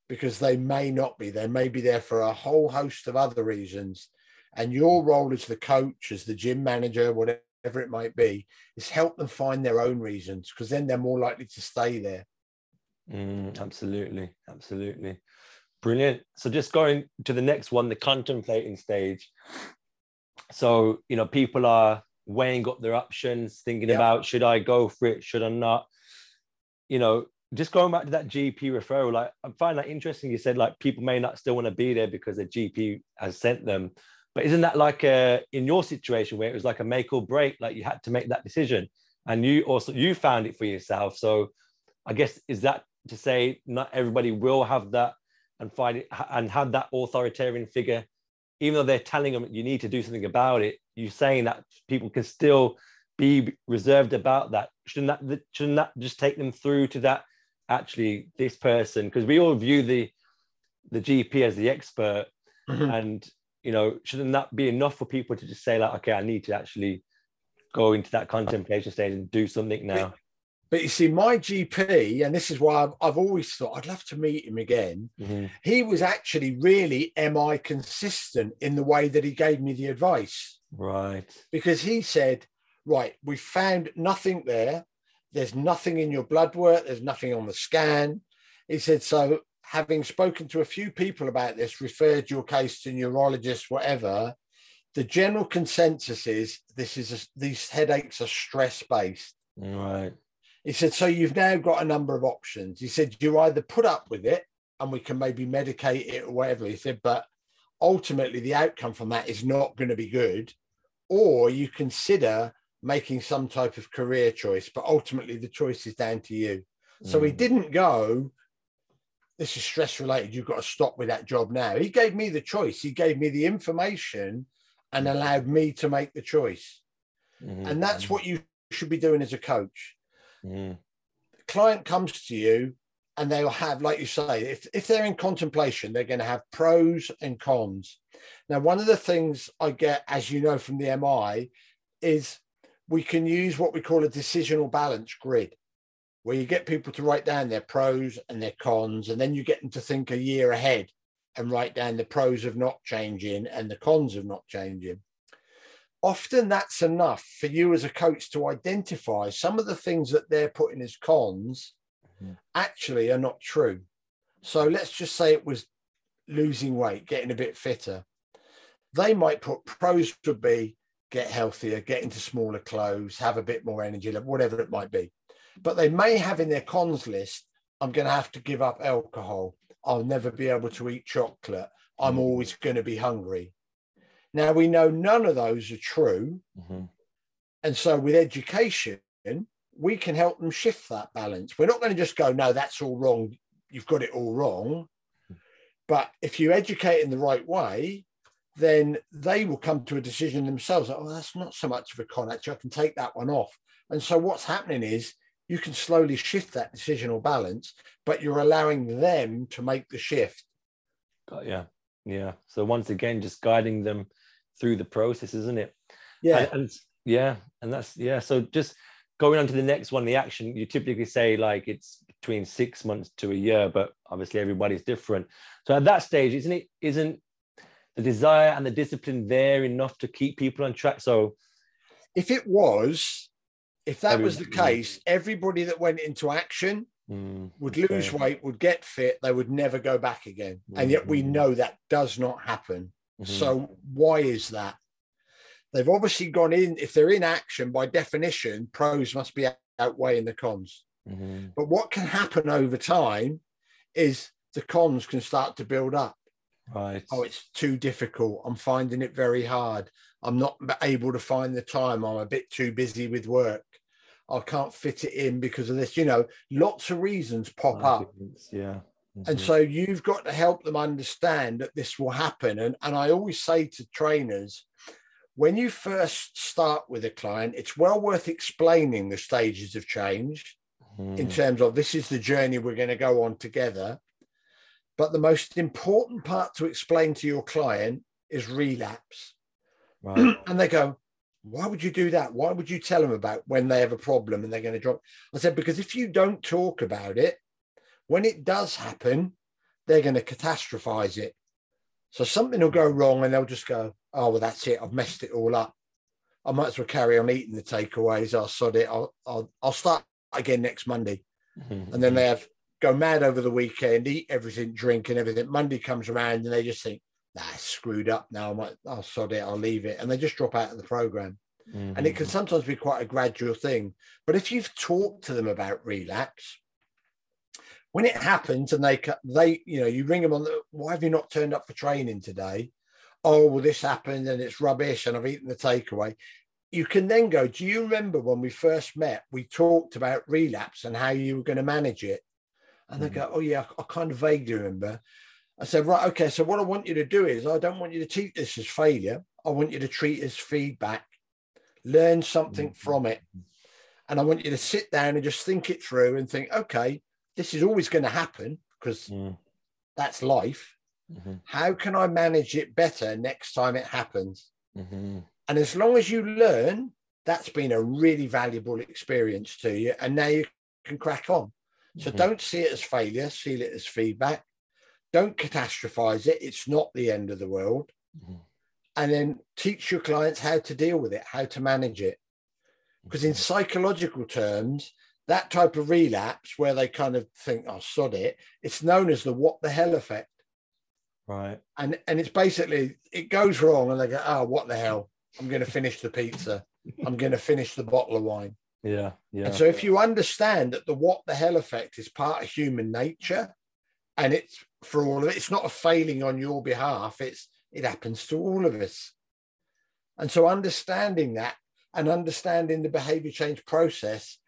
because they may not be. They may be there for a whole host of other reasons. And your role as the coach, as the gym manager, whatever it might be, is help them find their own reasons because then they're more likely to stay there. Mm, absolutely. Absolutely. Brilliant. So just going to the next one, the contemplating stage. So, you know, people are weighing up their options, thinking about should I go for it, should I not? You know, just going back to that GP referral, like I find that interesting. You said like people may not still want to be there because the GP has sent them. But isn't that like a in your situation where it was like a make or break, like you had to make that decision and you also you found it for yourself. So I guess is that to say not everybody will have that and find it and have that authoritarian figure, even though they're telling them you need to do something about it, you're saying that people can still be reserved about that. Shouldn't that shouldn't that just take them through to that actually this person? Because we all view the the GP as the expert, mm-hmm. and you know, shouldn't that be enough for people to just say like, okay, I need to actually go into that contemplation stage and do something now? But you see, my GP, and this is why I've, I've always thought I'd love to meet him again. Mm-hmm. He was actually really MI consistent in the way that he gave me the advice. Right. Because he said, right, we found nothing there. There's nothing in your blood work. There's nothing on the scan. He said, so having spoken to a few people about this, referred your case to neurologists, whatever, the general consensus is this is a, these headaches are stress based. Right. He said, So you've now got a number of options. He said, You either put up with it and we can maybe medicate it or whatever. He said, But ultimately, the outcome from that is not going to be good. Or you consider making some type of career choice, but ultimately, the choice is down to you. Mm. So he hmm. didn't go, This is stress related. You've got to stop with that job now. He gave me the choice, he gave me the information and hmm. allowed me to make the choice. Mm-hmm. And that's what you should be doing as a coach Mm. The client comes to you and they'll have, like you say, if, if they're in contemplation, they're going to have pros and cons. Now, one of the things I get, as you know from the MI, is we can use what we call a decisional balance grid, where you get people to write down their pros and their cons, and then you get them to think a year ahead and write down the pros of not changing and the cons of not changing often that's enough for you as a coach to identify some of the things that they're putting as cons mm-hmm. actually are not true. So let's just say it was losing weight, getting a bit fitter. They might put pros would be get healthier, get into smaller clothes, have a bit more energy, whatever it might be. But they may have in their cons list, I'm going to have to give up alcohol. I'll never be able to eat chocolate. I'm mm-hmm. always going to be hungry. Now we know none of those are true. Mm-hmm. And so with education, we can help them shift that balance. We're not going to just go, no, that's all wrong. You've got it all wrong. But if you educate in the right way, then they will come to a decision themselves. Like, oh, that's not so much of a con. Actually, I can take that one off. And so what's happening is you can slowly shift that decisional balance, but you're allowing them to make the shift. yeah. Yeah. So once again, just guiding them through the process, isn't it? Yeah. And, and Yeah, and that's yeah. So just going on to the next one, the action. You typically say like it's between six months to a year, but obviously everybody's different. So at that stage, isn't it? Isn't the desire and the discipline there enough to keep people on track? So if it was, if that was the case, everybody that went into action mm, would lose weight, would get fit, they would never go back again. Mm-hmm. And yet we mm-hmm. know that does not happen. Mm-hmm. So why is that? They've obviously gone in, if they're in action, by definition, pros must be outweighing the cons. Mm-hmm. But what can happen over time is the cons can start to build up. Right. Oh, it's too difficult. I'm finding it very hard. I'm not able to find the time. I'm a bit too busy with work. I can't fit it in because of this. You know, lots of reasons pop up. Yeah. Mm-hmm. And so you've got to help them understand that this will happen. And, and I always say to trainers, when you first start with a client, it's well worth explaining the stages of change mm. in terms of this is the journey we're going to go on together. But the most important part to explain to your client is relapse. Right. and they go, why would you do that? Why would you tell them about when they have a problem and they're going to drop? I said, because if you don't talk about it, when it does happen, they're going to catastrophize it. So something will go wrong and they'll just go, oh, well, that's it. I've messed it all up. I might as well carry on eating the takeaways. I'll sod it. I'll, I'll, I'll start again next Monday. Mm-hmm. And then they have go mad over the weekend, eat everything, drink and everything. Monday comes around and they just think, nah, screwed up now. I might, I'll sod it. I'll leave it. And they just drop out of the program. Mm-hmm. And it can mm-hmm. sometimes be quite a gradual thing. But if you've talked to them about relapse, when it happens and they, they, you know, you ring them on the, why have you not turned up for training today? Oh, well, this happened and it's rubbish and I've eaten the takeaway you can then go, Do you remember when we first met? We talked about relapse and how you were going to manage it. And they mm. go, Oh, yeah, I, kind of vaguely remember. I said, Right, okay. So, what I want you to do is, I don't want you to treat this as failure. I want you to treat it as feedback, learn something mm-hmm. from it. And I want you to sit down and just think it through and think, Okay, this is always going to happen because mm. that's life. Mm-hmm. How can I manage it better next time it happens? Mm-hmm. And as long as you learn, that's been a really valuable experience to you. And now you can crack on. So mm-hmm. don't see it as failure, see it as feedback. Don't catastrophize it. It's not the end of the world. Mm-hmm. And then teach your clients how to deal with it, how to manage it. Because in mm-hmm. psychological terms, that type of relapse where they kind of think, oh, sod it, it's known as the what the hell effect. Right. And and it's basically it goes wrong and they go, oh, what the hell? I'm going to finish the pizza. I'm going to finish the bottle of wine. Yeah, yeah. And so if you understand that the what the hell effect is part of human nature, and it's for all of it, it's not a failing on your behalf. It's it happens to all of us. And so understanding that and understanding the behavior change process,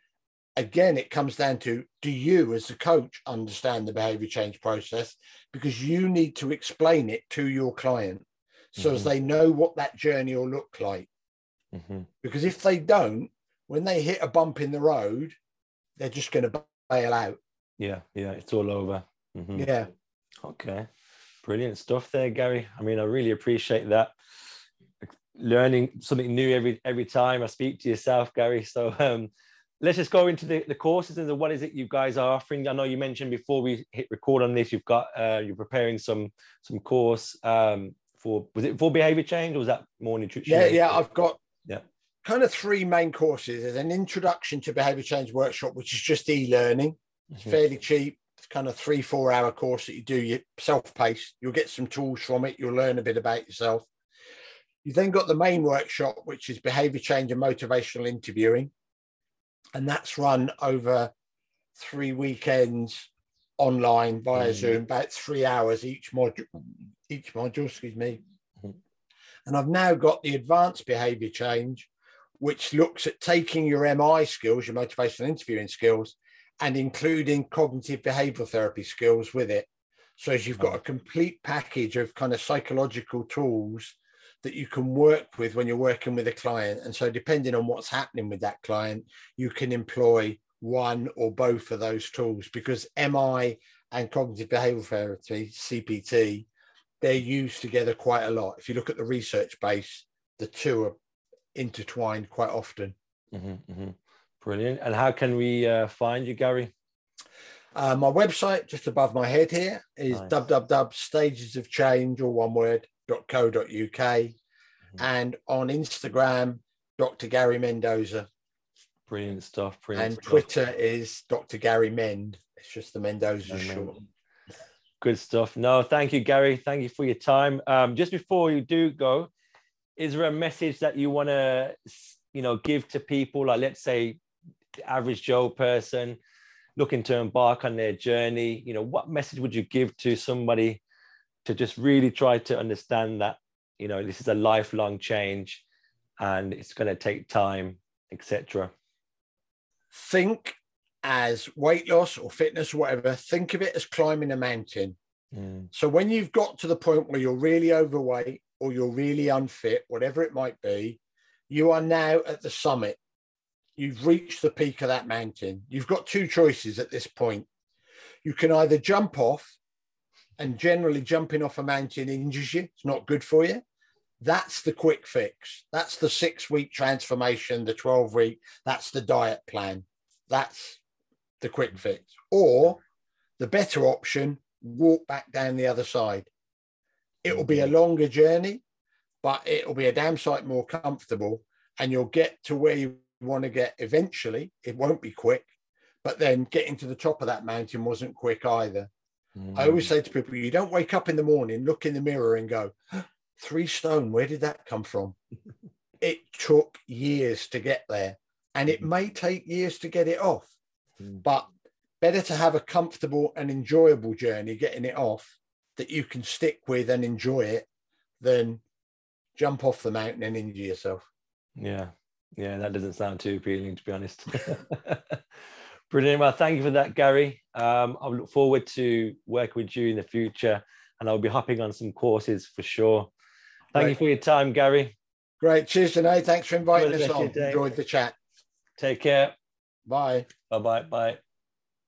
again, it comes down to do you as a coach understand the behavior change process? Because you need to explain it to your client so mm-hmm. as they know what that journey will look like. Mm-hmm. Because if they don't, when they hit a bump in the road, they're just going to bail out. Yeah, yeah, it's all over. Mm-hmm. Yeah. Okay. Brilliant stuff there, Gary. I mean, I really appreciate that. Learning something new every every time I speak to yourself, Gary. So um, let's just go into the, the courses and the, what is it you guys are offering. I know you mentioned before we hit record on this, you've got uh, you're preparing some some course um, for was it for behavior change or was that more nutrition? Yeah, yeah, I've got yeah kind of three main courses. There's an introduction to behavior change workshop, which is just e-learning. It's mm-hmm. fairly cheap. It's kind of three, four hour course that you do you self-paced. You'll get some tools from it. You'll learn a bit about yourself. You then got the main workshop, which is behavior change and motivational interviewing. And that's run over three weekends online via mm. Zoom, about three hours each module, each module, excuse me. Mm-hmm. And I've now got the advanced behavior change, which looks at taking your MI skills, your motivational interviewing skills, and including cognitive behavioral therapy skills with it. So as you've got a complete package of kind of psychological tools that you can work with when you're working with a client. And so depending on what's happening with that client, you can employ one or both of those tools because MI and cognitive behavioral therapy, CBT, they're used together quite a lot. If you look at the research base, the two are intertwined quite often. Mm-hmm, mm-hmm. Brilliant. And how can we uh, find you, Gary? Uh, my website, just above my head here, is nice. www.stagesofchange, or one word, .co.uk. Mm-hmm. And on Instagram, Dr. Gary Mendoza. Brilliant stuff. Brilliant and stuff. Twitter is Dr. Gary Mend. It's just the Mendoza short. Good stuff. No, thank you, Gary. Thank you for your time. Um, just before you do go, is there a message that you want to, you know, give to people? Like, let's say, the average Joe person looking to embark on their journey. You know, what message would you give to somebody to just really try to understand that, you know, this is a lifelong change, and it's going to take time, etc think as weight loss or fitness or whatever, think of it as climbing a mountain. Mm. So when you've got to the point where you're really overweight or you're really unfit, whatever it might be, you are now at the summit. You've reached the peak of that mountain. You've got two choices at this point. You can either jump off, and generally jumping off a mountain injures you, it's not good for you. That's the quick fix. That's the six week transformation, the 12 week, that's the diet plan. That's the quick fix. Or the better option, walk back down the other side. It will be a longer journey, but it'll be a damn sight more comfortable and you'll get to where you want to get eventually. It won't be quick, but then getting to the top of that mountain wasn't quick either. Mm. I always say to people, you don't wake up in the morning, look in the mirror and go, three stone, where did that come from? it took years to get there, and it may take years to get it off, mm. but better to have a comfortable and enjoyable journey getting it off that you can stick with and enjoy it than jump off the mountain and injure yourself. Yeah, yeah, that doesn't sound too appealing, to be honest. Brilliant. Well, thank you for that, Gary. Um, I look forward to working with you in the future, and I'll be hopping on some courses for sure. Thank Great. you for your time, Gary. Great. Cheers, Janae. Thanks for inviting us on. Enjoyed the chat. Take care. Bye. Bye-bye. Bye.